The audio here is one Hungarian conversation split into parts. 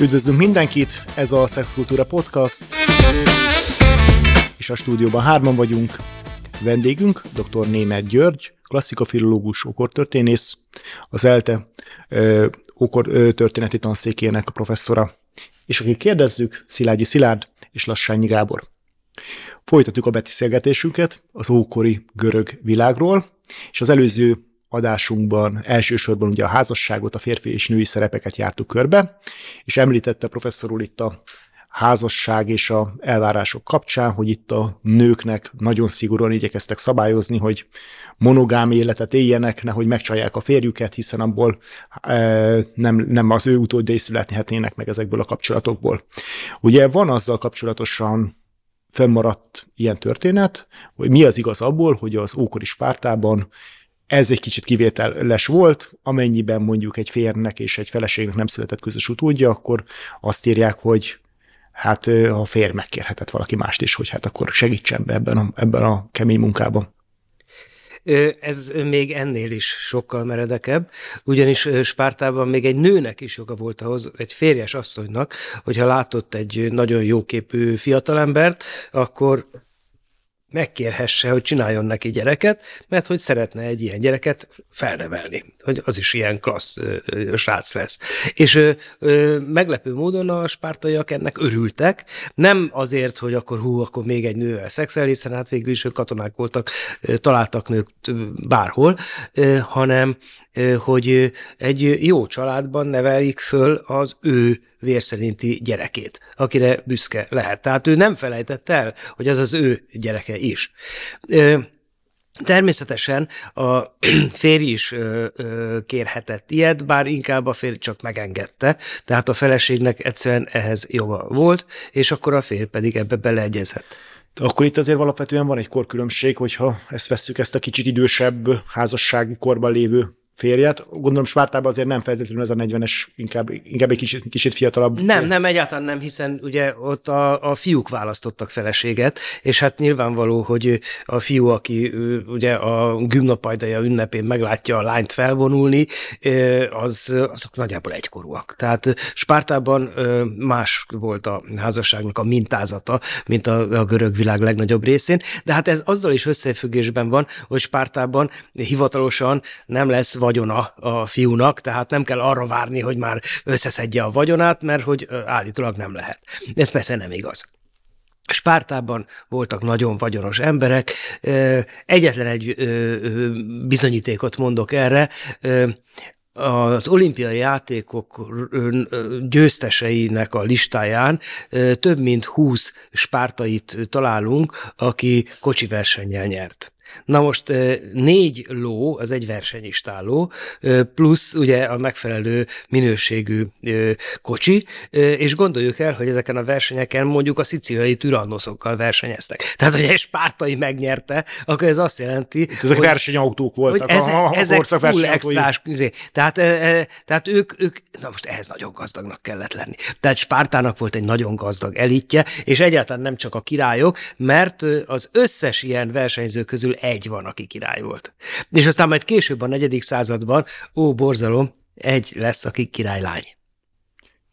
Üdvözlünk mindenkit, ez a Szexkultúra Podcast, és a stúdióban hárman vagyunk. Vendégünk dr. Német György, klasszikafilológus, okortörténész, az ELTE ö, okor, ö, történeti tanszékének a professzora, és akik kérdezzük, Szilágyi Szilárd és Lassányi Gábor. Folytatjuk a beszélgetésünket az ókori görög világról, és az előző adásunkban elsősorban ugye a házasságot, a férfi és női szerepeket jártuk körbe, és említette a professzor úr itt a házasság és a elvárások kapcsán, hogy itt a nőknek nagyon szigorúan igyekeztek szabályozni, hogy monogám életet éljenek, nehogy megcsalják a férjüket, hiszen abból e, nem, nem az ő utódjai születhetnének meg ezekből a kapcsolatokból. Ugye van azzal kapcsolatosan fennmaradt ilyen történet, hogy mi az igaz abból, hogy az ókori Spártában ez egy kicsit kivételes volt, amennyiben mondjuk egy férnek és egy feleségnek nem született közös utódja, akkor azt írják, hogy hát a férj megkérhetett valaki mást is, hogy hát akkor segítsen be ebben a, ebben a kemény munkában. Ez még ennél is sokkal meredekebb, ugyanis Spártában még egy nőnek is joga volt ahhoz, egy férjes asszonynak, hogyha látott egy nagyon jóképű fiatalembert, akkor megkérhesse, hogy csináljon neki gyereket, mert hogy szeretne egy ilyen gyereket felnevelni, hogy az is ilyen klassz ö, srác lesz. És ö, ö, meglepő módon a spártaiak ennek örültek, nem azért, hogy akkor hú, akkor még egy nővel szexel, hiszen hát végül is ők katonák voltak, ö, találtak nők bárhol, ö, hanem hogy egy jó családban nevelik föl az ő vérszerinti gyerekét, akire büszke lehet. Tehát ő nem felejtett el, hogy az az ő gyereke is. Természetesen a férj is kérhetett ilyet, bár inkább a férj csak megengedte, tehát a feleségnek egyszerűen ehhez joga volt, és akkor a férj pedig ebbe beleegyezett. Akkor itt azért alapvetően van egy korkülönbség, hogyha ezt vesszük, ezt a kicsit idősebb házassági korban lévő férjet. Gondolom Spártában azért nem feltétlenül ez a 40-es, inkább, inkább egy kicsit, kicsit fiatalabb. Nem, nem, egyáltalán nem, hiszen ugye ott a, a fiúk választottak feleséget, és hát nyilvánvaló, hogy a fiú, aki ugye a gümnapajdaja ünnepén meglátja a lányt felvonulni, az, azok nagyjából egykorúak. Tehát Spártában más volt a házasságnak a mintázata, mint a, a görög világ legnagyobb részén, de hát ez azzal is összefüggésben van, hogy Spártában hivatalosan nem lesz vagyona a fiúnak, tehát nem kell arra várni, hogy már összeszedje a vagyonát, mert hogy állítólag nem lehet. Ez persze nem igaz. Spártában voltak nagyon vagyonos emberek. Egyetlen egy bizonyítékot mondok erre. Az olimpiai játékok győzteseinek a listáján több mint 20 spártait találunk, aki kocsi versennyel nyert. Na most négy ló, az egy versenyistáló, plusz ugye a megfelelő minőségű kocsi, és gondoljuk el, hogy ezeken a versenyeken mondjuk a szicíliai türannoszokkal versenyeztek. Tehát, hogy egy spártai megnyerte, akkor ez azt jelenti, Ezek hogy, versenyautók voltak. Hogy ezek, a, a ezek full extrás, tehát, tehát ők, ők, na most ehhez nagyon gazdagnak kellett lenni. Tehát Spártának volt egy nagyon gazdag elitje, és egyáltalán nem csak a királyok, mert az összes ilyen versenyző közül egy van, aki király volt. És aztán majd később a negyedik században, ó, borzalom, egy lesz, aki királylány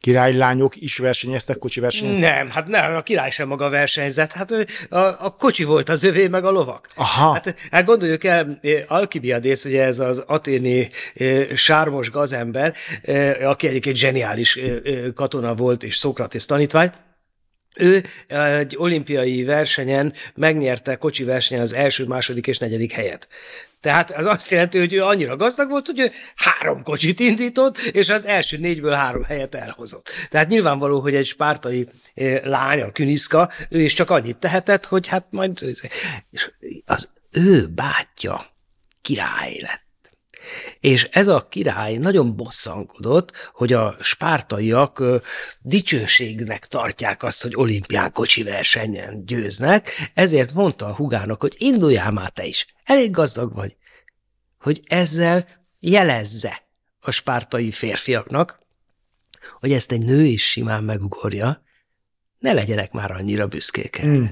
királylányok is versenyeztek kocsi versenyen? Nem, hát nem, a király sem maga versenyzett, hát a, a kocsi volt az övé, meg a lovak. Aha. Hát, hát gondoljuk el, Alkibiadész, ugye ez az aténi sármos gazember, aki egyébként zseniális katona volt, és Szokratész tanítvány, ő egy olimpiai versenyen megnyerte kocsi versenyen az első, második és negyedik helyet. Tehát az azt jelenti, hogy ő annyira gazdag volt, hogy ő három kocsit indított, és az első négyből három helyet elhozott. Tehát nyilvánvaló, hogy egy spártai lány, a Küniszka, ő is csak annyit tehetett, hogy hát majd és az ő bátyja király lett. És ez a király nagyon bosszankodott, hogy a spártaiak dicsőségnek tartják azt, hogy olimpián kocsi versenyen győznek, ezért mondta a hugának, hogy induljál már te is, elég gazdag vagy, hogy ezzel jelezze a spártai férfiaknak, hogy ezt egy nő is simán megugorja, ne legyenek már annyira büszkék Mm.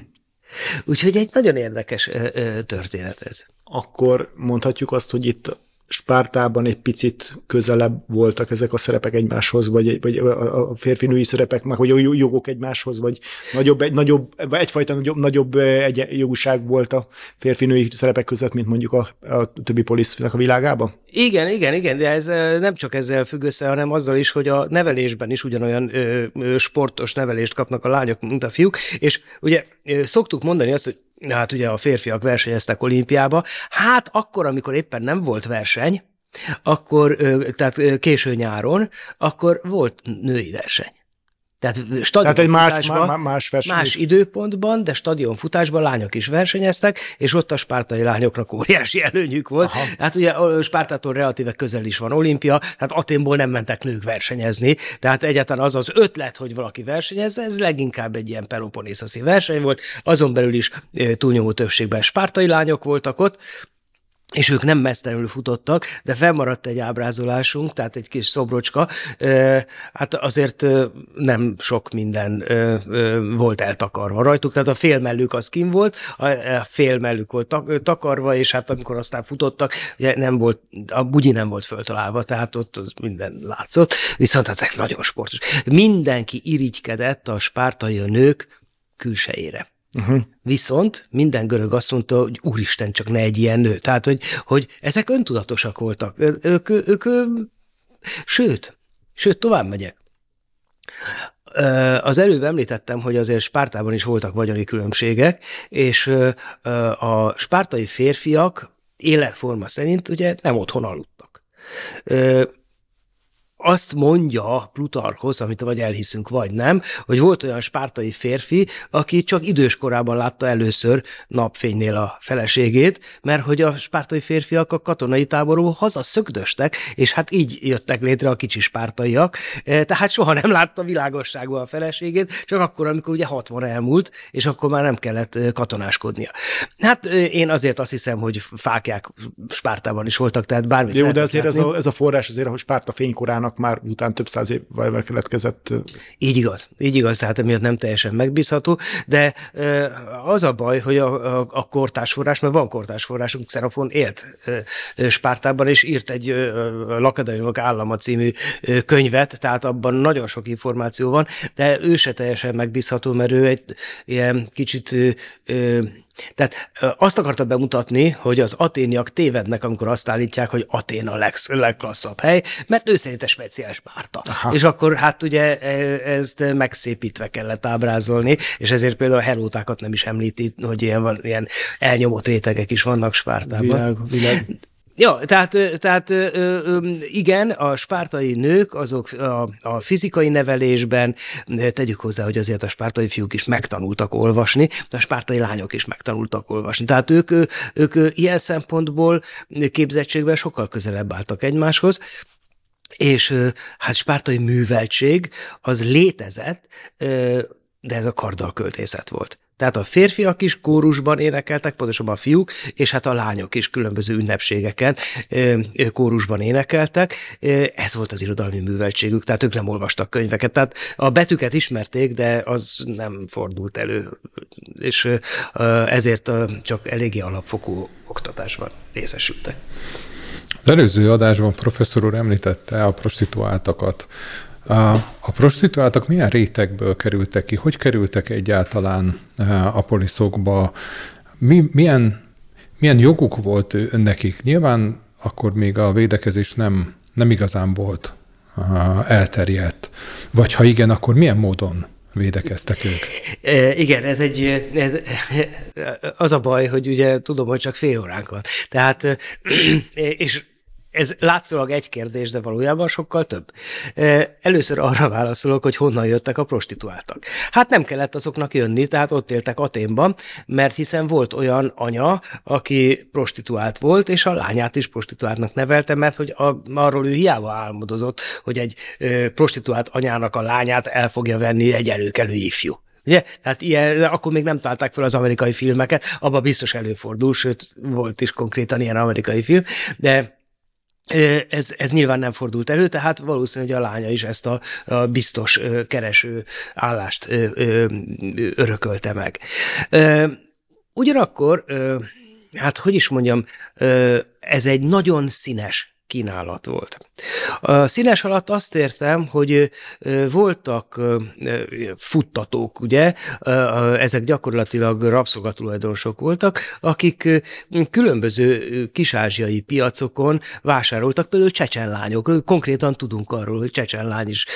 Úgyhogy egy nagyon érdekes ö, ö, történet ez. Akkor mondhatjuk azt, hogy itt Spártában egy picit közelebb voltak ezek a szerepek egymáshoz, vagy, vagy a férfi-női szerepek, meg hogy a jogok egymáshoz, vagy nagyobb, egy, nagyobb, vagy egyfajta nagyobb, nagyobb egy jogúság volt a férfi-női szerepek között, mint mondjuk a, a többi polisznak a világában? Igen, igen, igen, de ez nem csak ezzel függ össze, hanem azzal is, hogy a nevelésben is ugyanolyan ö, ö, sportos nevelést kapnak a lányok, mint a fiúk, és ugye ö, szoktuk mondani azt, hogy hát ugye a férfiak versenyeztek olimpiába, hát akkor, amikor éppen nem volt verseny, akkor, tehát késő nyáron, akkor volt női verseny. Tehát Tehát egy más, más, más, más időpontban, de stadionfutásban lányok is versenyeztek, és ott a spártai lányoknak óriási előnyük volt. Aha. Hát ugye Spártától relatíve közel is van olimpia, tehát Aténból nem mentek nők versenyezni, tehát egyáltalán az az ötlet, hogy valaki versenyezze, ez leginkább egy ilyen peloponészaszi verseny volt, azon belül is túlnyomó többségben spártai lányok voltak ott, és ők nem mesztelenül futottak, de felmaradt egy ábrázolásunk, tehát egy kis szobrocska, hát azért nem sok minden volt eltakarva rajtuk, tehát a félmellük az kim volt, a félmellük volt takarva, és hát amikor aztán futottak, ugye nem volt, a bugyi nem volt föltalálva, tehát ott minden látszott, viszont hát ezek nagyon sportos. Mindenki irigykedett a spártai nők külsejére. Uh-huh. Viszont minden görög azt mondta, hogy úristen, csak ne egy ilyen nő. Tehát, hogy, hogy ezek öntudatosak voltak. Ők, ők, ők sőt, sőt, tovább megyek. Az előbb említettem, hogy azért Spártában is voltak vagyoni különbségek, és a spártai férfiak életforma szerint ugye nem otthon aludtak azt mondja Plutarkhoz, amit vagy elhiszünk, vagy nem, hogy volt olyan spártai férfi, aki csak idős korában látta először napfénynél a feleségét, mert hogy a spártai férfiak a katonai táborból haza szögdöstek, és hát így jöttek létre a kicsi spártaiak, e, tehát soha nem látta világosságban a feleségét, csak akkor, amikor ugye 60 elmúlt, és akkor már nem kellett e, katonáskodnia. Hát e, én azért azt hiszem, hogy fákják Spártában is voltak, tehát bármit Jó, de azért ez a, ez a forrás azért, hogy Spárta fénykorának annak már után több száz évvel keletkezett. Így igaz, így igaz, tehát emiatt nem teljesen megbízható, de az a baj, hogy a, a, a kortásforrás, mert van kortásforrásunk, Xenofon élt Spártában, és írt egy Lakadémiumok állama című könyvet, tehát abban nagyon sok információ van, de ő se teljesen megbízható, mert ő egy ilyen kicsit tehát azt akarta bemutatni, hogy az aténiak tévednek, amikor azt állítják, hogy Atén a leg, legklasszabb hely, mert ő szerint egy speciális párta. Aha. És akkor hát ugye e, ezt megszépítve kellett ábrázolni, és ezért például a helótákat nem is említi, hogy ilyen, van, ilyen elnyomott rétegek is vannak Spártában. Világ, világ. Ja, tehát, tehát igen, a spártai nők azok a, a fizikai nevelésben, tegyük hozzá, hogy azért a spártai fiúk is megtanultak olvasni, a spártai lányok is megtanultak olvasni. Tehát ők, ők ilyen szempontból képzettségben sokkal közelebb álltak egymáshoz, és hát spártai műveltség az létezett, de ez a kardalköltészet volt. Tehát a férfiak is kórusban énekeltek, pontosabban a fiúk, és hát a lányok is különböző ünnepségeken kórusban énekeltek. Ez volt az irodalmi műveltségük, tehát ők nem olvastak könyveket. Tehát a betűket ismerték, de az nem fordult elő, és ezért csak eléggé alapfokú oktatásban részesültek. Az előző adásban professzor úr említette a prostituáltakat. A, prostituáltak milyen rétegből kerültek ki? Hogy kerültek egyáltalán a poliszokba? Mi, milyen, milyen joguk volt nekik? Nyilván akkor még a védekezés nem, nem igazán volt elterjedt. Vagy ha igen, akkor milyen módon védekeztek ők. E, igen, ez egy, ez, az a baj, hogy ugye tudom, hogy csak fél óránk van. Tehát, és ez látszólag egy kérdés, de valójában sokkal több. Először arra válaszolok, hogy honnan jöttek a prostituáltak. Hát nem kellett azoknak jönni, tehát ott éltek Aténban, mert hiszen volt olyan anya, aki prostituált volt, és a lányát is prostituáltnak nevelte, mert hogy a, arról ő hiába álmodozott, hogy egy prostituált anyának a lányát el fogja venni egy előkelő ifjú. Ugye? Tehát ilyen, akkor még nem találták fel az amerikai filmeket, abban biztos előfordul, sőt, volt is konkrétan ilyen amerikai film, de ez, ez nyilván nem fordult elő, tehát valószínű, hogy a lánya is ezt a, a biztos kereső állást örökölte meg. Ugyanakkor, hát hogy is mondjam, ez egy nagyon színes kínálat volt. A színes alatt azt értem, hogy voltak futtatók, ugye, ezek gyakorlatilag rabszolgatulajdonosok voltak, akik különböző kisázsiai piacokon vásároltak, például csecsenlányok. Konkrétan tudunk arról, hogy csecsenlány is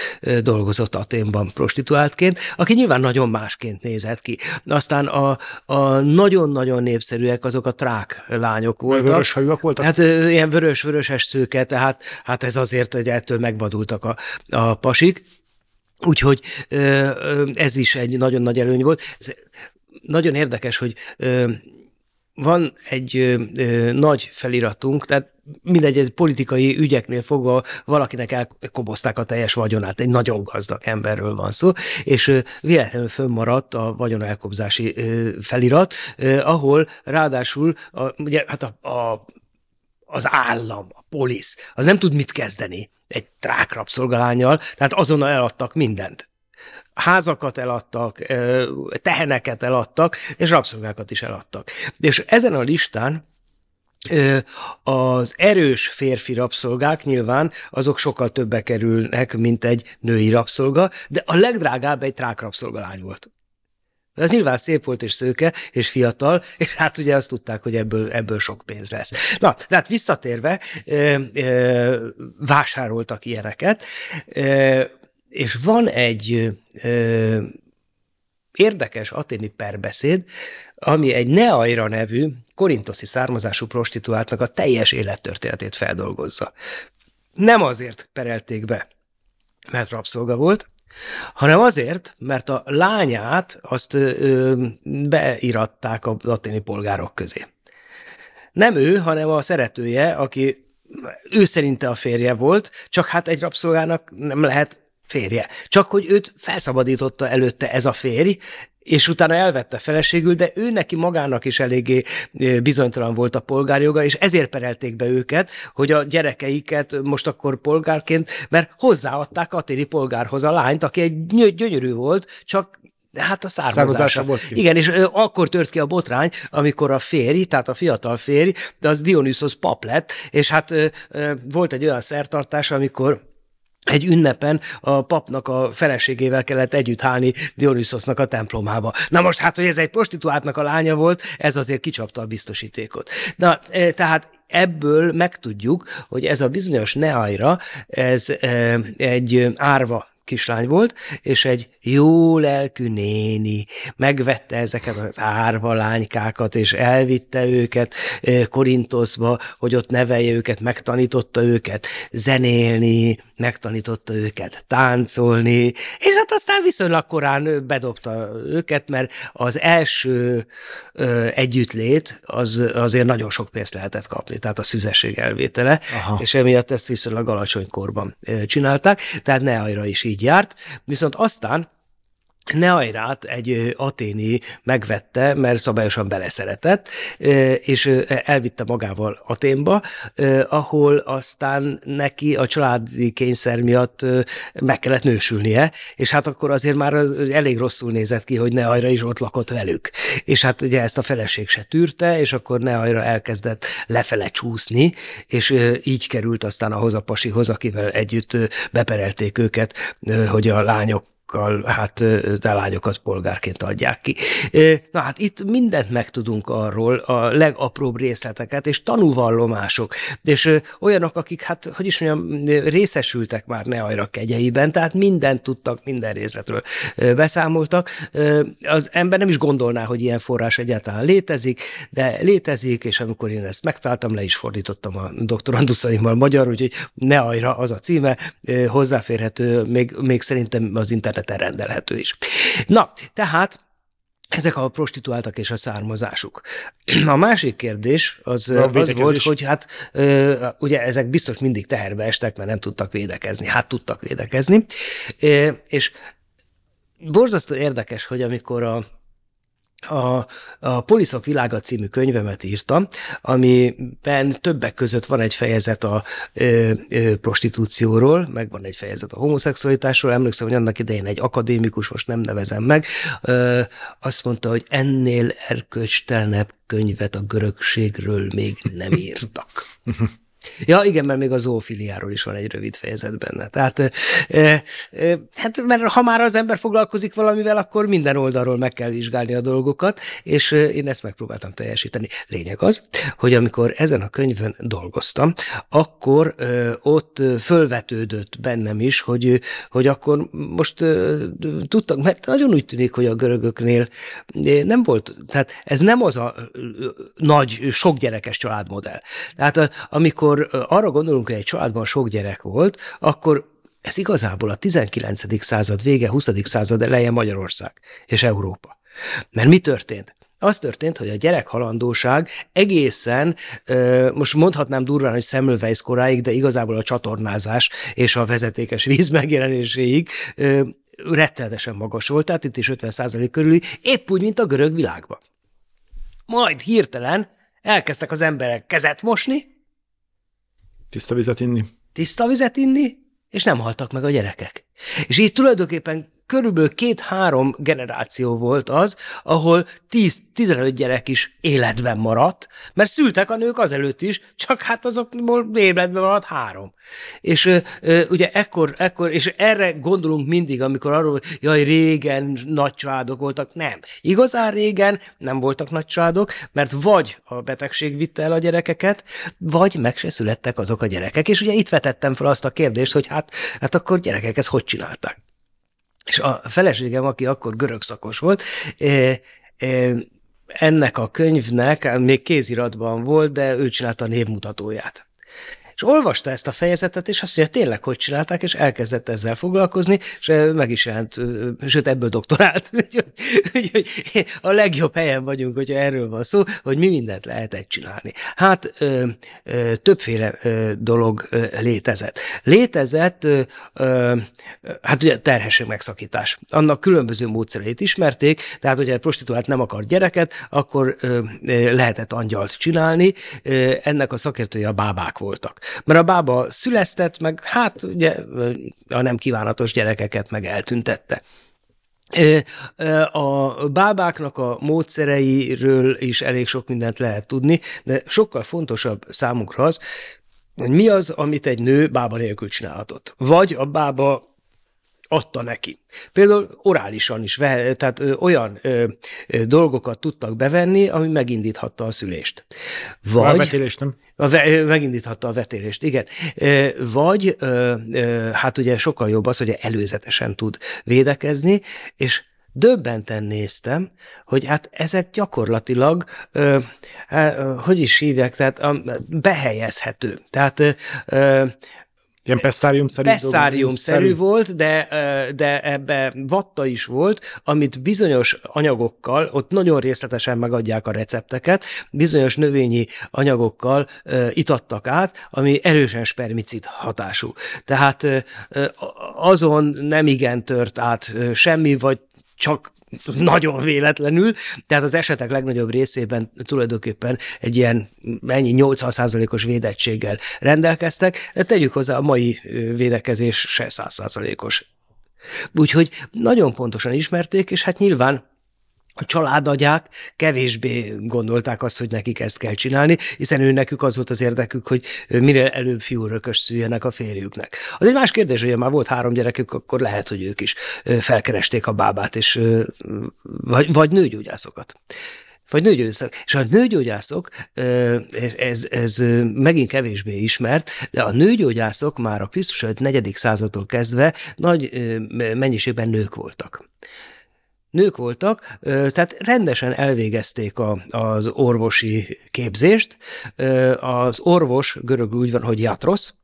dolgozott Aténban prostituáltként, aki nyilván nagyon másként nézett ki. Aztán a, a nagyon-nagyon népszerűek azok a trák lányok voltak. Vörös hajúak voltak? Hát ilyen vörös-vöröses szőke, tehát hát ez azért, hogy ettől megvadultak a, a pasik. Úgyhogy ez is egy nagyon nagy előny volt. Ez nagyon érdekes, hogy van egy nagy feliratunk, tehát mindegy, ez politikai ügyeknél fogva valakinek elkobozták a teljes vagyonát, egy nagyon gazdag emberről van szó, és ö, véletlenül fönnmaradt a vagyon elkobzási ö, felirat, ahol ráadásul a, ugye, hát a, a az állam, a polisz, az nem tud mit kezdeni egy trákrabszolgalányjal, tehát azonnal eladtak mindent. Házakat eladtak, teheneket eladtak, és rabszolgákat is eladtak. És ezen a listán az erős férfi rabszolgák nyilván azok sokkal többe kerülnek, mint egy női rabszolga, de a legdrágább egy trákrabszolgalány volt. Ez nyilván szép volt és szőke, és fiatal, és hát ugye azt tudták, hogy ebből, ebből sok pénz lesz. Na, tehát visszatérve, ö, ö, vásároltak ilyeneket, ö, és van egy ö, érdekes aténi perbeszéd, ami egy Neaira nevű, korintoszi származású prostituáltnak a teljes élettörténetét feldolgozza. Nem azért perelték be, mert rabszolga volt, hanem azért, mert a lányát azt ö, beiratták a laténi polgárok közé. Nem ő, hanem a szeretője, aki ő szerinte a férje volt, csak hát egy rabszolgának nem lehet férje. Csak hogy őt felszabadította előtte ez a férj, és utána elvette feleségül, de ő neki magának is eléggé bizonytalan volt a polgárjoga, és ezért perelték be őket, hogy a gyerekeiket most akkor polgárként, mert hozzáadták Atéri polgárhoz a lányt, aki egy gyönyörű volt, csak Hát a származása. származása volt ki. Igen, és akkor tört ki a botrány, amikor a férj, tehát a fiatal férj, az Dionysos pap lett, és hát volt egy olyan szertartás, amikor egy ünnepen a papnak a feleségével kellett együtt hálni Dionysosnak a templomába. Na most hát, hogy ez egy prostituáltnak a lánya volt, ez azért kicsapta a biztosítékot. Na, e, tehát ebből megtudjuk, hogy ez a bizonyos Neaira, ez e, egy árva kislány volt, és egy jó lelkű néni megvette ezeket az árva lánykákat, és elvitte őket Korintoszba, hogy ott nevelje őket, megtanította őket zenélni, megtanította őket táncolni, és hát aztán viszonylag korán bedobta őket, mert az első együttlét az azért nagyon sok pénzt lehetett kapni, tehát a szüzesség elvétele, Aha. és emiatt ezt viszonylag alacsony korban csinálták, tehát ne is így járt, viszont aztán Neairát egy aténi megvette, mert szabályosan beleszeretett, és elvitte magával Aténba, ahol aztán neki a családi kényszer miatt meg kellett nősülnie, és hát akkor azért már elég rosszul nézett ki, hogy Neaira is ott lakott velük. És hát ugye ezt a feleség se tűrte, és akkor Neaira elkezdett lefele csúszni, és így került aztán ahhoz a pasihoz, akivel együtt beperelték őket, hogy a lányok hát lányokat polgárként adják ki. Na hát itt mindent megtudunk arról, a legapróbb részleteket, és tanúvallomások, és olyanok, akik, hát, hogy is mondjam, részesültek már ne ajra kegyeiben, tehát mindent tudtak, minden részletről beszámoltak. Az ember nem is gondolná, hogy ilyen forrás egyáltalán létezik, de létezik, és amikor én ezt megtaláltam, le is fordítottam a doktoranduszaimmal magyar, úgyhogy ne ajra az a címe, hozzáférhető, még, még szerintem az internet interneten rendelhető is. Na, tehát ezek a prostituáltak és a származásuk. A másik kérdés az, az volt, hogy hát ugye ezek biztos mindig teherbe estek, mert nem tudtak védekezni. Hát tudtak védekezni. És borzasztó érdekes, hogy amikor a a, a Poliszok világa című könyvemet írtam, amiben többek között van egy fejezet a ö, ö, prostitúcióról, meg van egy fejezet a homoszexualitásról. Emlékszem, hogy annak idején egy akadémikus, most nem nevezem meg, ö, azt mondta, hogy ennél erkölcstelenebb könyvet a görögségről még nem írtak. Ja, igen, mert még a zoofiliáról is van egy rövid fejezet benne. Tehát, e, e, hát, mert ha már az ember foglalkozik valamivel, akkor minden oldalról meg kell vizsgálni a dolgokat, és én ezt megpróbáltam teljesíteni. Lényeg az, hogy amikor ezen a könyvön dolgoztam, akkor e, ott fölvetődött bennem is, hogy, hogy akkor most e, tudtak, mert nagyon úgy tűnik, hogy a görögöknél nem volt, tehát ez nem az a nagy, sok gyerekes családmodell. Tehát amikor amikor arra gondolunk, hogy egy családban sok gyerek volt, akkor ez igazából a 19. század vége, 20. század eleje Magyarország és Európa. Mert mi történt? Az történt, hogy a gyerekhalandóság egészen, most mondhatnám durván, hogy Semmelweis koráig, de igazából a csatornázás és a vezetékes víz megjelenéséig rettenetesen magas volt, tehát itt is 50% körüli, épp úgy, mint a görög világban. Majd hirtelen elkezdtek az emberek kezet mosni, Tiszta vizet inni. Tiszta vizet inni, és nem haltak meg a gyerekek. És így tulajdonképpen körülbelül két-három generáció volt az, ahol 10-15 gyerek is életben maradt, mert szültek a nők azelőtt is, csak hát azokból életben maradt három. És ö, ugye ekkor, ekkor, és erre gondolunk mindig, amikor arról, hogy jaj, régen nagy családok voltak. Nem. Igazán régen nem voltak nagy családok, mert vagy a betegség vitte el a gyerekeket, vagy meg se születtek azok a gyerekek. És ugye itt vetettem fel azt a kérdést, hogy hát, hát akkor gyerekek ezt hogy csinálták? És a feleségem, aki akkor görög szakos volt, ennek a könyvnek még kéziratban volt, de ő csinálta a névmutatóját és olvasta ezt a fejezetet, és azt mondja, tényleg hogy csinálták, és elkezdett ezzel foglalkozni, és meg is jelent, sőt ebből doktorált. Úgyhogy a legjobb helyen vagyunk, hogyha erről van szó, hogy mi mindent lehetett csinálni. Hát ö, ö, többféle ö, dolog ö, létezett. Létezett, ö, ö, hát ugye terhesség megszakítás. Annak különböző módszereit ismerték, tehát hogyha egy prostituált nem akar gyereket, akkor ö, lehetett angyalt csinálni. Ö, ennek a szakértője a bábák voltak. Mert a bába szülesztett, meg hát ugye a nem kívánatos gyerekeket meg eltüntette. A bábáknak a módszereiről is elég sok mindent lehet tudni, de sokkal fontosabb számunkra az, hogy mi az, amit egy nő bába nélkül csinálhatott. Vagy a bába adta neki. Például orálisan is, tehát olyan ö, ö, dolgokat tudtak bevenni, ami megindíthatta a szülést. Vagy, a vetélést nem? A ve, megindíthatta a vetélést, igen. Ö, vagy, ö, ö, hát ugye sokkal jobb az, hogy előzetesen tud védekezni, és döbbenten néztem, hogy hát ezek gyakorlatilag, ö, ö, hogy is hívják, tehát ö, behelyezhető. Tehát ö, Ilyen pesszárium-szerű Pesszárium-szerű volt, de, de ebbe vatta is volt, amit bizonyos anyagokkal, ott nagyon részletesen megadják a recepteket, bizonyos növényi anyagokkal itattak át, ami erősen spermicid hatású. Tehát azon nem igen tört át semmi, vagy csak nagyon véletlenül, tehát az esetek legnagyobb részében tulajdonképpen egy ilyen ennyi 80%-os védettséggel rendelkeztek, de tegyük hozzá, a mai védekezés se 100%-os. Úgyhogy nagyon pontosan ismerték, és hát nyilván a családagyák kevésbé gondolták azt, hogy nekik ezt kell csinálni, hiszen ő nekük az volt az érdekük, hogy mire előbb fiúrökös szüljenek a férjüknek. Az egy más kérdés, hogy már volt három gyerekük, akkor lehet, hogy ők is felkeresték a bábát, és, vagy, vagy nőgyógyászokat vagy nőgyógyászok. És a nőgyógyászok, ez, ez megint kevésbé ismert, de a nőgyógyászok már a Krisztus előtt negyedik századtól kezdve nagy mennyiségben nők voltak nők voltak, tehát rendesen elvégezték a, az orvosi képzést. Az orvos görögül úgy van, hogy jatros,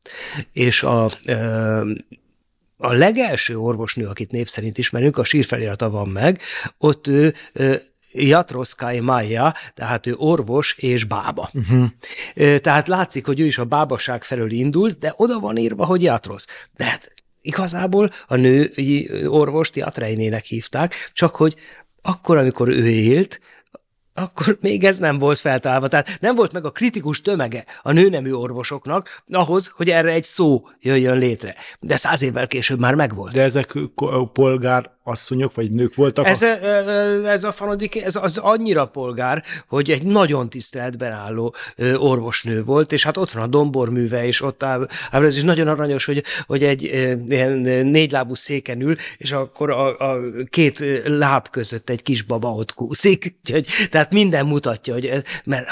és a a legelső orvosnő, akit név szerint ismerünk, a sírfelirata van meg, ott ő Jatroszkai Maja, tehát ő orvos és bába. Uh-huh. Tehát látszik, hogy ő is a bábaság felől indult, de oda van írva, hogy Jatrosz. De hát Igazából a női orvost Jatreinének hívták, csak hogy akkor, amikor ő élt, akkor még ez nem volt feltalálva. Tehát nem volt meg a kritikus tömege a nőnemű orvosoknak ahhoz, hogy erre egy szó jöjjön létre. De száz évvel később már megvolt. De ezek polgár asszonyok vagy nők voltak? Ez, a... ez a fanodik, ez az annyira polgár, hogy egy nagyon tiszteletben álló orvosnő volt, és hát ott van a domborműve, és ott áll, ez is nagyon aranyos, hogy, hogy egy ilyen négylábú széken ül, és akkor a, a két láb között egy kis baba ott kúszik. Úgyhogy, tehát minden mutatja, hogy ez, mert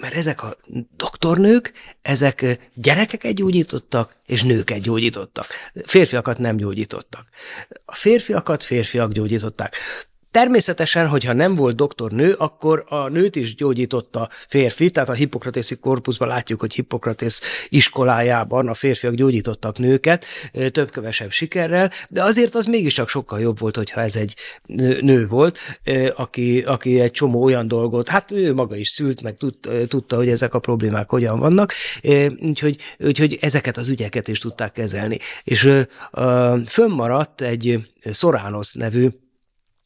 mert ezek a doktornők, ezek gyerekeket gyógyítottak, és nőket gyógyítottak. Férfiakat nem gyógyítottak. A férfiakat férfiak gyógyították. Természetesen, hogyha nem volt doktornő, akkor a nőt is gyógyította férfi, tehát a hippokratészi korpuszban látjuk, hogy Hippokratész iskolájában a férfiak gyógyítottak nőket, több-kevesebb sikerrel, de azért az mégiscsak sokkal jobb volt, hogyha ez egy nő volt, aki, aki egy csomó olyan dolgot, hát ő maga is szült, meg tudta, hogy ezek a problémák hogyan vannak, úgyhogy, úgyhogy ezeket az ügyeket is tudták kezelni. És fönnmaradt egy Soránosz nevű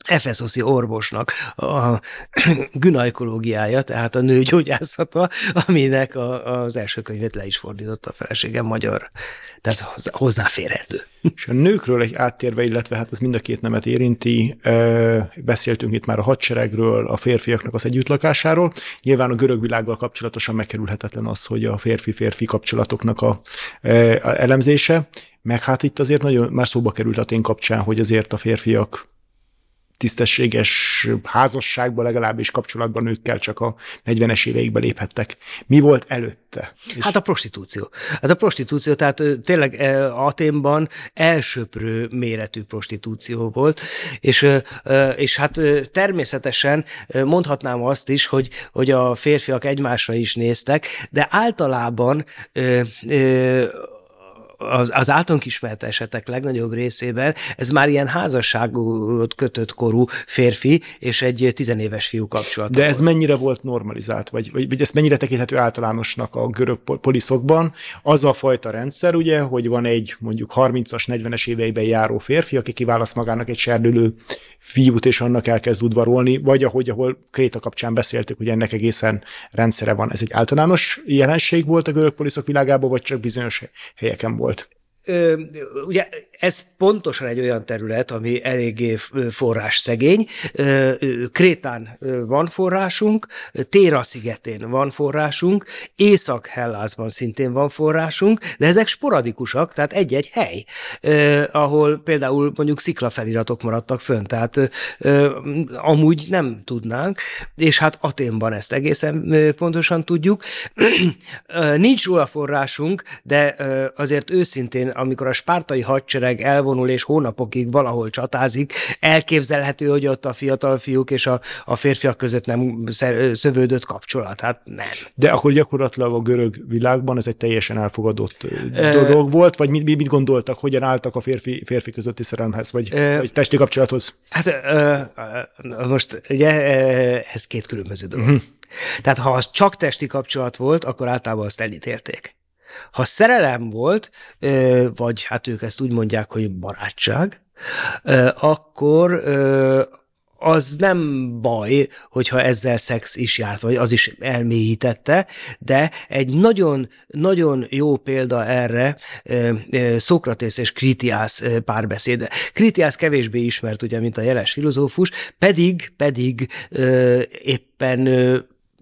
Efeszoszi orvosnak a günaikológiája, tehát a nőgyógyászata, aminek a, az első könyvét le is fordította a feleségem magyar, tehát hozzáférhető. És a nőkről egy áttérve, illetve hát ez mind a két nemet érinti, beszéltünk itt már a hadseregről, a férfiaknak az együttlakásáról. Nyilván a görög világgal kapcsolatosan megkerülhetetlen az, hogy a férfi-férfi kapcsolatoknak a, a elemzése, meg hát itt azért nagyon már szóba került a tény kapcsán, hogy azért a férfiak tisztességes házasságban, legalábbis kapcsolatban nőkkel csak a 40-es éveikben léphettek. Mi volt előtte? És... Hát a prostitúció. Hát a prostitúció, tehát tényleg Aténban elsőprő méretű prostitúció volt, és, és hát természetesen mondhatnám azt is, hogy, hogy a férfiak egymásra is néztek, de általában az, az általunk ismert esetek legnagyobb részében ez már ilyen házasságot kötött korú férfi és egy tizenéves fiú kapcsolat. De ez volt. mennyire volt normalizált, vagy, vagy, vagy ez mennyire tekinthető általánosnak a görög poliszokban? Az a fajta rendszer, ugye, hogy van egy mondjuk 30-as, 40-es éveiben járó férfi, aki kiválaszt magának egy serdülő fiút, és annak elkezd udvarolni, vagy ahogy, ahol Kréta kapcsán beszéltük, hogy ennek egészen rendszere van. Ez egy általános jelenség volt a görög poliszok világában, vagy csak bizonyos helyeken volt? Ö, ugye ez pontosan egy olyan terület, ami eléggé forrás szegény. Krétán van forrásunk, Téra szigetén van forrásunk, Észak-Hellázban szintén van forrásunk, de ezek sporadikusak, tehát egy-egy hely, ahol például mondjuk sziklafeliratok maradtak fönn, tehát amúgy nem tudnánk, és hát Aténban ezt egészen pontosan tudjuk. Nincs róla forrásunk, de azért őszintén, amikor a spártai hadsereg hadsereg elvonul és hónapokig valahol csatázik, elképzelhető, hogy ott a fiatal fiúk és a, a férfiak között nem szövődött kapcsolat. Hát nem. De akkor gyakorlatilag a görög világban ez egy teljesen elfogadott Ö... dolog volt, vagy mit, mit gondoltak, hogyan álltak a férfi, férfi közötti szerelemhez, vagy, Ö... vagy testi kapcsolathoz? Hát ö, most ugye ez két különböző dolog. Uh-huh. Tehát ha az csak testi kapcsolat volt, akkor általában azt elítélték. Ha szerelem volt, vagy hát ők ezt úgy mondják, hogy barátság, akkor az nem baj, hogyha ezzel szex is járt, vagy az is elmélyítette, de egy nagyon, nagyon jó példa erre Szokratész és Kritiász párbeszéde. Kritiász kevésbé ismert, ugye, mint a jeles filozófus, pedig, pedig éppen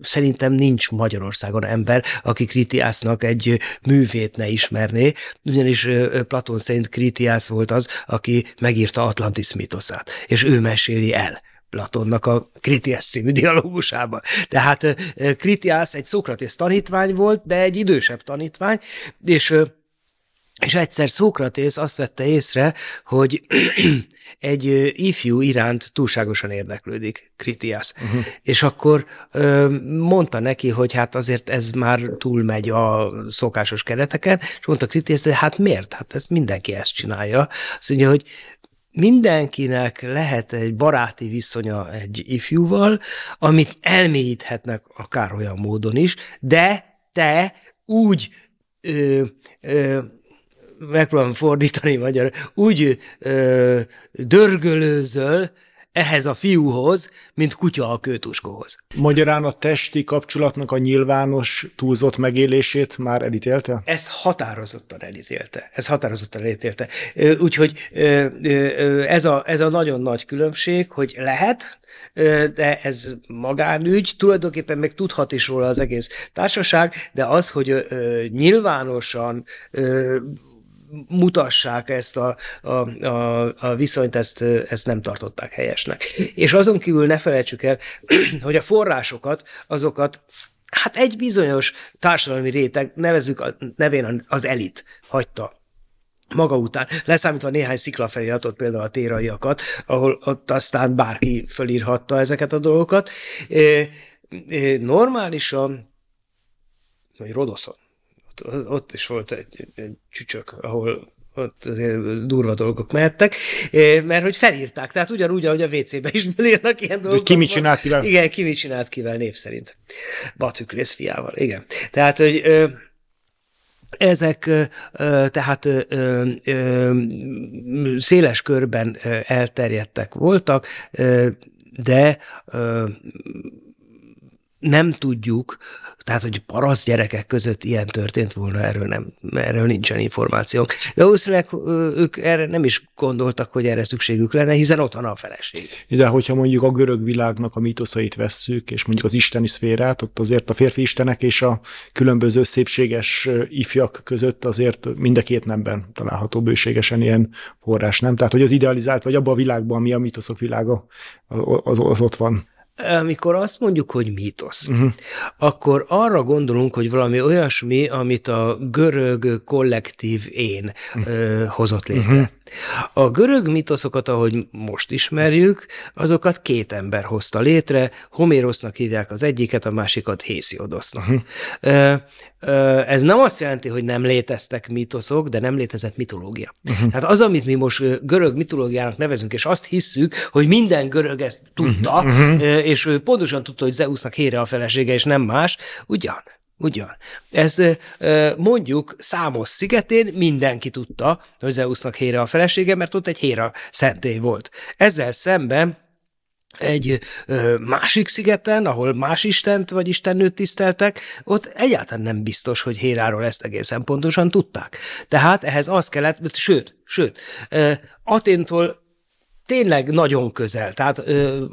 szerintem nincs Magyarországon ember, aki Kritiásznak egy művét ne ismerné, ugyanis Platon szerint Kritiász volt az, aki megírta Atlantis mitoszát, és ő meséli el. Platonnak a Kritiász című dialógusában. Tehát Kritiász egy Szokratész tanítvány volt, de egy idősebb tanítvány, és és egyszer Szókratész azt vette észre, hogy egy ifjú iránt túlságosan érdeklődik Kritiász. Uh-huh. És akkor ö, mondta neki, hogy hát azért ez már túlmegy a szokásos kereteken, és mondta Kritiász, de hát miért? Hát ez mindenki ezt csinálja. Azt mondja, hogy mindenkinek lehet egy baráti viszonya egy ifjúval, amit elmélyíthetnek akár olyan módon is, de te úgy ö, ö, megpróbálom fordítani magyar, úgy ö, dörgölőzöl ehhez a fiúhoz, mint kutya a kőtuskóhoz. Magyarán a testi kapcsolatnak a nyilvános túlzott megélését már elítélte? Ezt határozottan elítélte. Ez határozottan elítélte. Úgyhogy ez a, ez a nagyon nagy különbség, hogy lehet, de ez magánügy, tulajdonképpen meg tudhat is róla az egész társaság, de az, hogy nyilvánosan mutassák ezt a, a, a, a viszonyt, ezt, ezt nem tartották helyesnek. És azon kívül ne felejtsük el, hogy a forrásokat, azokat hát egy bizonyos társadalmi réteg, nevezzük a nevén az elit hagyta maga után, leszámítva néhány sziklafeliratot, például a téraiakat, ahol ott aztán bárki fölírhatta ezeket a dolgokat. Normálisan, vagy Rodoszon, ott, ott is volt egy, egy csücsök, ahol ott azért durva dolgok mehettek, mert hogy felírták, tehát ugyanúgy, ahogy a WC-be is belírnak ilyen dolgokat. Ki mit csinált kivel? Igen, ki mit csinált kivel név szerint. Batüklész fiával, igen. Tehát, hogy ezek tehát széles körben elterjedtek voltak, de nem tudjuk, tehát, hogy paraszt gyerekek között ilyen történt volna, erről, nem, erről nincsen információnk. De valószínűleg ők erre nem is gondoltak, hogy erre szükségük lenne, hiszen ott van a feleség. De hogyha mondjuk a görög világnak a mítoszait vesszük, és mondjuk az isteni szférát, ott azért a férfi istenek és a különböző szépséges ifjak között azért mind a két nemben található bőségesen ilyen forrás, nem? Tehát, hogy az idealizált, vagy abban a világban, ami a mítoszok világa, az, az ott van amikor azt mondjuk, hogy mítosz, uh-huh. akkor arra gondolunk, hogy valami olyasmi, amit a görög kollektív én uh-huh. hozott létre. Uh-huh. A görög mitoszokat, ahogy most ismerjük, azokat két ember hozta létre, Homérosznak hívják az egyiket, a másikat Hésziodosnak. Uh-huh. Ez nem azt jelenti, hogy nem léteztek mitoszok, de nem létezett mitológia. Uh-huh. Tehát az, amit mi most görög mitológiának nevezünk, és azt hisszük, hogy minden görög ezt tudta, uh-huh. És ő pontosan tudta, hogy Zeusnak Hére a felesége, és nem más, ugyan. Ugyan. Ezt mondjuk számos szigetén mindenki tudta, hogy Zeusnak Héra a felesége, mert ott egy Héra szentély volt. Ezzel szemben egy másik szigeten, ahol más istent vagy istennőt tiszteltek, ott egyáltalán nem biztos, hogy Héráról ezt egészen pontosan tudták. Tehát ehhez az kellett, sőt, sőt, Aténtól tényleg nagyon közel, tehát ö,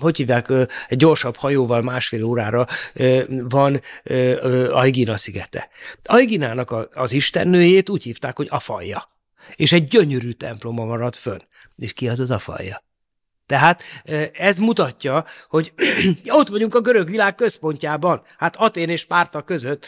hogy hívják, ö, egy gyorsabb hajóval másfél órára ö, van ö, Aigina szigete. Aiginának a, az istennőjét úgy hívták, hogy Afalja. És egy gyönyörű temploma maradt fönn. És ki az az Afalja? Tehát ez mutatja, hogy ott vagyunk a görög világ központjában. Hát Atén és Párta között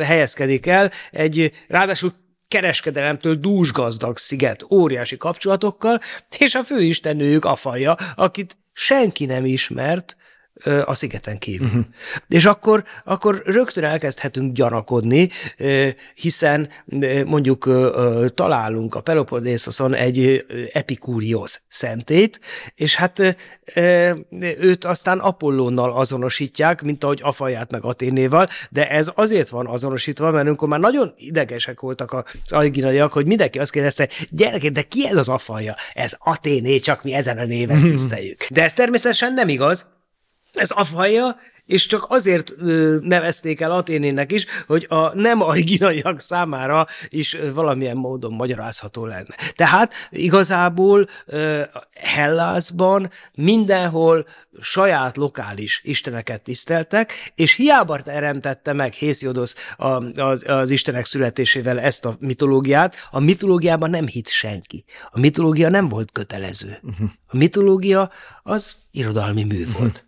helyezkedik el egy ráadásul kereskedelemtől dúsgazdag sziget óriási kapcsolatokkal, és a főistennőjük Afaja, akit senki nem ismert, a szigeten kívül. Uh-huh. És akkor, akkor rögtön elkezdhetünk gyanakodni, hiszen mondjuk találunk a Peloponnészoszon egy epikúriós szentét, és hát őt aztán Apollónnal azonosítják, mint ahogy Afaját meg Aténéval, de ez azért van azonosítva, mert amikor már nagyon idegesek voltak az aiginaiak, hogy mindenki azt kérdezte, gyerekek, de ki ez az Afaja? Ez Aténé, csak mi ezen a néven tiszteljük. De ez természetesen nem igaz, ez afalja, és csak azért ö, nevezték el Aténének is, hogy a nem arginaiak számára is ö, valamilyen módon magyarázható lenne. Tehát igazából ö, Hellászban mindenhol saját lokális isteneket tiszteltek, és hiába teremtette meg Hésziodos a, az, az istenek születésével ezt a mitológiát, a mitológiában nem hitt senki. A mitológia nem volt kötelező. Uh-huh. A mitológia az irodalmi mű volt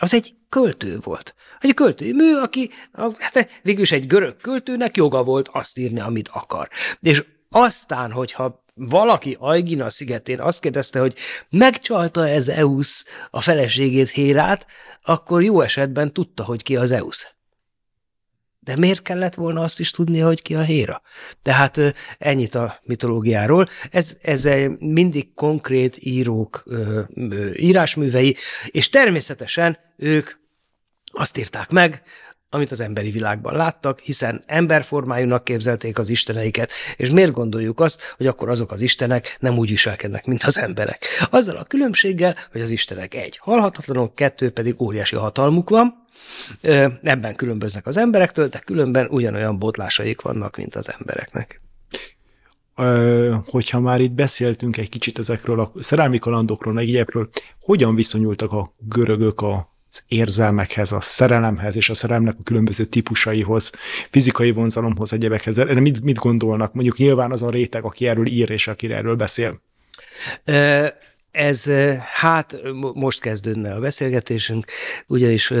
az egy költő volt. Egy költői mű, aki hát végülis egy görög költőnek joga volt azt írni, amit akar. És aztán, hogyha valaki Aigina szigetén azt kérdezte, hogy megcsalta ez Zeus a feleségét Hérát, akkor jó esetben tudta, hogy ki az Zeus. De miért kellett volna azt is tudnia, hogy ki a Héra? Tehát ennyit a mitológiáról. Ez, ez mindig konkrét írók írásművei, és természetesen ők azt írták meg, amit az emberi világban láttak, hiszen emberformájúnak képzelték az isteneiket, és miért gondoljuk azt, hogy akkor azok az istenek nem úgy viselkednek, mint az emberek. Azzal a különbséggel, hogy az istenek egy, halhatatlanok, kettő pedig óriási hatalmuk van, ebben különböznek az emberektől, de különben ugyanolyan botlásaik vannak, mint az embereknek hogyha már itt beszéltünk egy kicsit ezekről a szerelmi kalandokról, meg ilyekről, hogyan viszonyultak a görögök a az érzelmekhez, a szerelemhez és a szerelemnek a különböző típusaihoz, fizikai vonzalomhoz, egyebekhez. Erre mit, mit gondolnak? Mondjuk nyilván az a réteg, aki erről ír és aki erről beszél. Ez hát most kezdődne a beszélgetésünk, ugyanis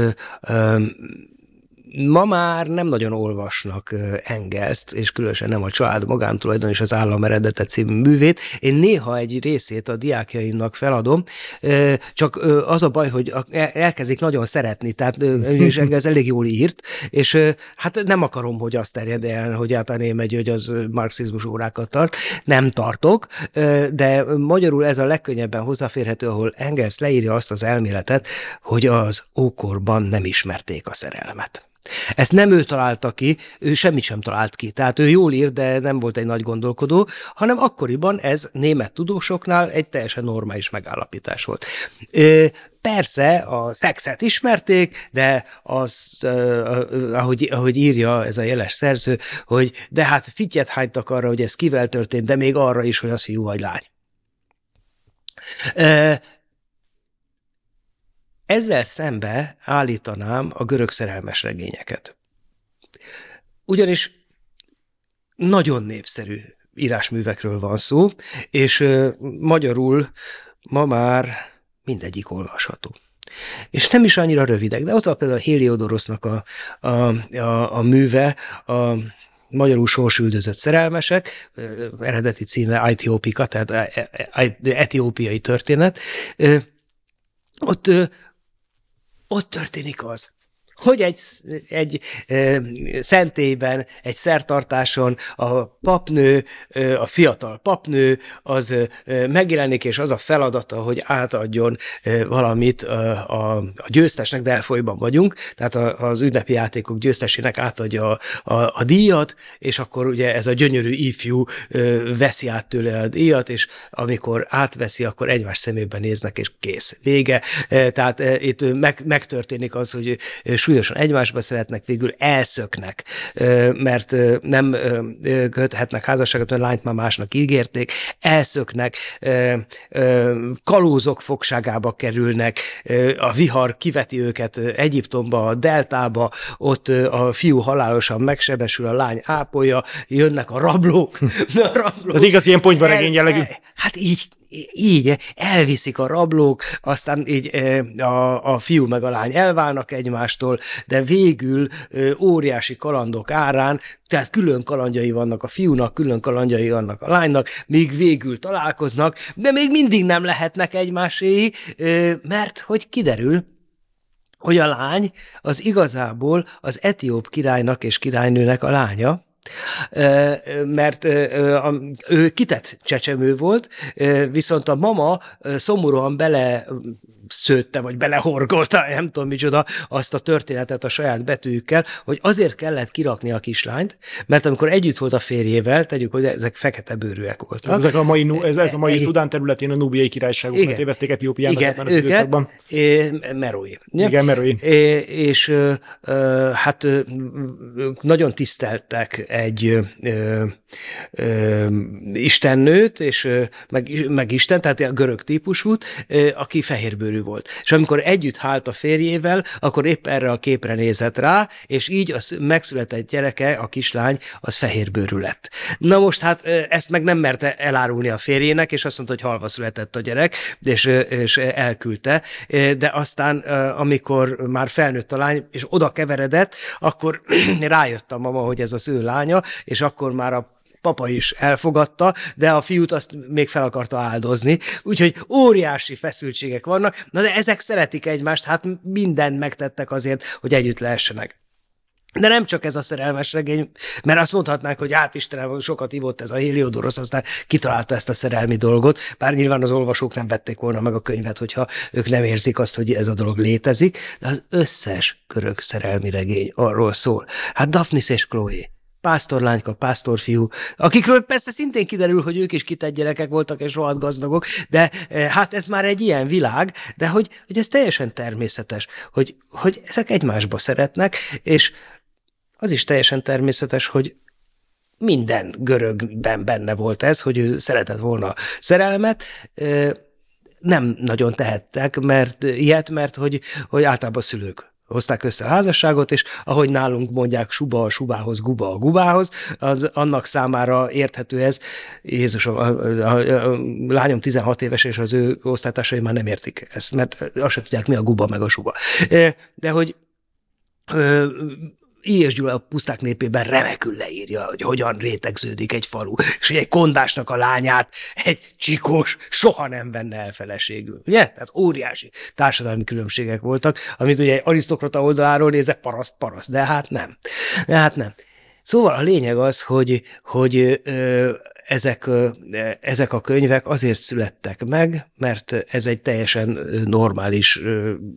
ma már nem nagyon olvasnak Engelszt, és különösen nem a család magántulajdon és az állam eredete című művét. Én néha egy részét a diákjaimnak feladom, csak az a baj, hogy elkezdik nagyon szeretni, tehát és Engels elég jól írt, és hát nem akarom, hogy azt terjed el, hogy általán megy, hogy az marxizmus órákat tart. Nem tartok, de magyarul ez a legkönnyebben hozzáférhető, ahol Engels leírja azt az elméletet, hogy az ókorban nem ismerték a szerelmet. Ezt nem ő találta ki, ő semmit sem talált ki. Tehát ő jól ír, de nem volt egy nagy gondolkodó, hanem akkoriban ez német tudósoknál egy teljesen normális megállapítás volt. Persze a szexet ismerték, de az, ahogy, ahogy írja ez a jeles szerző, hogy de hát fityet hánytak arra, hogy ez kivel történt, de még arra is, hogy az fiú vagy lány. Ezzel szembe állítanám a görög szerelmes regényeket. Ugyanis nagyon népszerű írásművekről van szó, és magyarul ma már mindegyik olvasható. És nem is annyira rövidek, de ott van például a Heliodorosnak a, a, a, a műve, a magyarul sorsüldözött szerelmesek, eredeti címe Etiópika, tehát e, e, etiópiai történet. Ott ott történik az, hogy egy, egy e, szentélyben, egy szertartáson a papnő, a fiatal papnő, az megjelenik, és az a feladata, hogy átadjon valamit a, a, győztesnek, de elfolyban vagyunk, tehát az ünnepi játékok győztesének átadja a, a, a díjat, és akkor ugye ez a gyönyörű ifjú veszi át tőle a díjat, és amikor átveszi, akkor egymás szemében néznek, és kész. Vége. Tehát itt meg, megtörténik az, hogy súlyosan egymásba szeretnek, végül elszöknek, mert nem köthetnek házasságot, mert lányt már másnak ígérték, elszöknek, kalózok fogságába kerülnek, a vihar kiveti őket Egyiptomba, a deltába, ott a fiú halálosan megsebesül, a lány ápolja, jönnek a rablók. A rablók. Tehát igaz, ilyen ponyvaregény jellegű. Hát így, így elviszik a rablók, aztán így a, a fiú meg a lány elválnak egymástól, de végül óriási kalandok árán, tehát külön kalandjai vannak a fiúnak, külön kalandjai vannak a lánynak, még végül találkoznak, de még mindig nem lehetnek egymásé, mert hogy kiderül, hogy a lány az igazából az etióp királynak és királynőnek a lánya, mert ő kitett csecsemő volt, viszont a mama szomorúan bele szőtte, vagy belehorgolta, nem tudom micsoda, azt a történetet a saját betűkkel, hogy azért kellett kirakni a kislányt, mert amikor együtt volt a férjével, tegyük, hogy ezek fekete bőrűek voltak. Ezek a mai, ez, ez a mai Szudán területén a nubiai királyságokat tévezték Etiópiának ebben az időszakban. Merói. Igen, Merói. És hát nagyon tiszteltek egy istennőt, és meg, meg Isten, tehát a görög típusút, aki fehérbőrű volt. És amikor együtt hált a férjével, akkor épp erre a képre nézett rá, és így az megszületett gyereke, a kislány, az fehérbőrű lett. Na most hát ezt meg nem merte elárulni a férjének, és azt mondta, hogy halva született a gyerek, és, és elküldte, de aztán, amikor már felnőtt a lány, és oda keveredett, akkor rájött a mama, hogy ez az ő lánya, és akkor már a papa is elfogadta, de a fiút azt még fel akarta áldozni. Úgyhogy óriási feszültségek vannak, na de ezek szeretik egymást, hát mindent megtettek azért, hogy együtt lehessenek. De nem csak ez a szerelmes regény, mert azt mondhatnánk, hogy hát Istenem, sokat ivott ez a Heliodorosz, aztán kitalálta ezt a szerelmi dolgot, bár nyilván az olvasók nem vették volna meg a könyvet, hogyha ők nem érzik azt, hogy ez a dolog létezik, de az összes körök szerelmi regény arról szól. Hát Daphnis és Chloe, pásztorlányka, pásztorfiú, akikről persze szintén kiderül, hogy ők is kitett gyerekek voltak és rohadt gazdagok, de eh, hát ez már egy ilyen világ, de hogy, hogy ez teljesen természetes, hogy, hogy ezek egymásba szeretnek, és az is teljesen természetes, hogy minden görögben benne volt ez, hogy ő szeretett volna szerelmet, nem nagyon tehettek, mert ilyet, mert hogy, hogy általában szülők hozták össze a házasságot, és ahogy nálunk mondják, suba a subához, guba a gubához, az annak számára érthető ez. Jézus, a, a, a, a lányom 16 éves, és az ő osztálytársai már nem értik ezt, mert azt se tudják, mi a guba meg a suba. De hogy és Gyula a puszták népében remekül leírja, hogy hogyan rétegződik egy falu, és hogy egy kondásnak a lányát egy csikós soha nem venne el feleségül. Ugye? Tehát óriási társadalmi különbségek voltak, amit ugye egy arisztokrata oldaláról nézek, paraszt, paraszt, de hát nem. De hát nem. Szóval a lényeg az, hogy, hogy ö, ezek, ezek a könyvek azért születtek meg, mert ez egy teljesen normális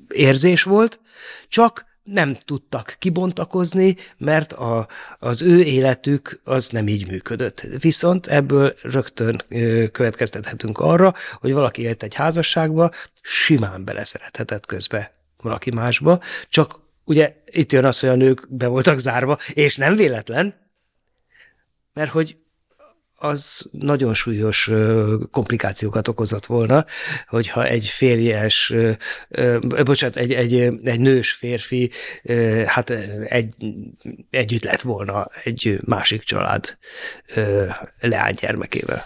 érzés volt, csak nem tudtak kibontakozni, mert a, az ő életük az nem így működött. Viszont ebből rögtön következtethetünk arra, hogy valaki élt egy házasságba, simán beleszerethetett közbe valaki másba, csak ugye itt jön az, hogy a nők be voltak zárva, és nem véletlen, mert hogy az nagyon súlyos komplikációkat okozott volna, hogyha egy férjes, bocsánat, egy, egy, egy nős férfi hát egy, együtt lett volna egy másik család leánygyermekével.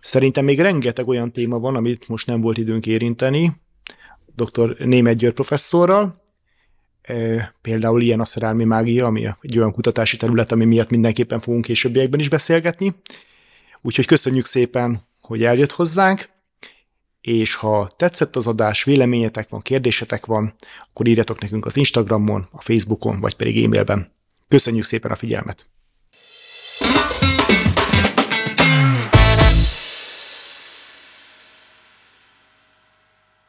Szerintem még rengeteg olyan téma van, amit most nem volt időnk érinteni, dr. Német György professzorral, például ilyen a szerelmi mágia, ami egy olyan kutatási terület, ami miatt mindenképpen fogunk későbbiekben is beszélgetni. Úgyhogy köszönjük szépen, hogy eljött hozzánk, és ha tetszett az adás, véleményetek van, kérdésetek van, akkor írjatok nekünk az Instagramon, a Facebookon, vagy pedig e-mailben. Köszönjük szépen a figyelmet!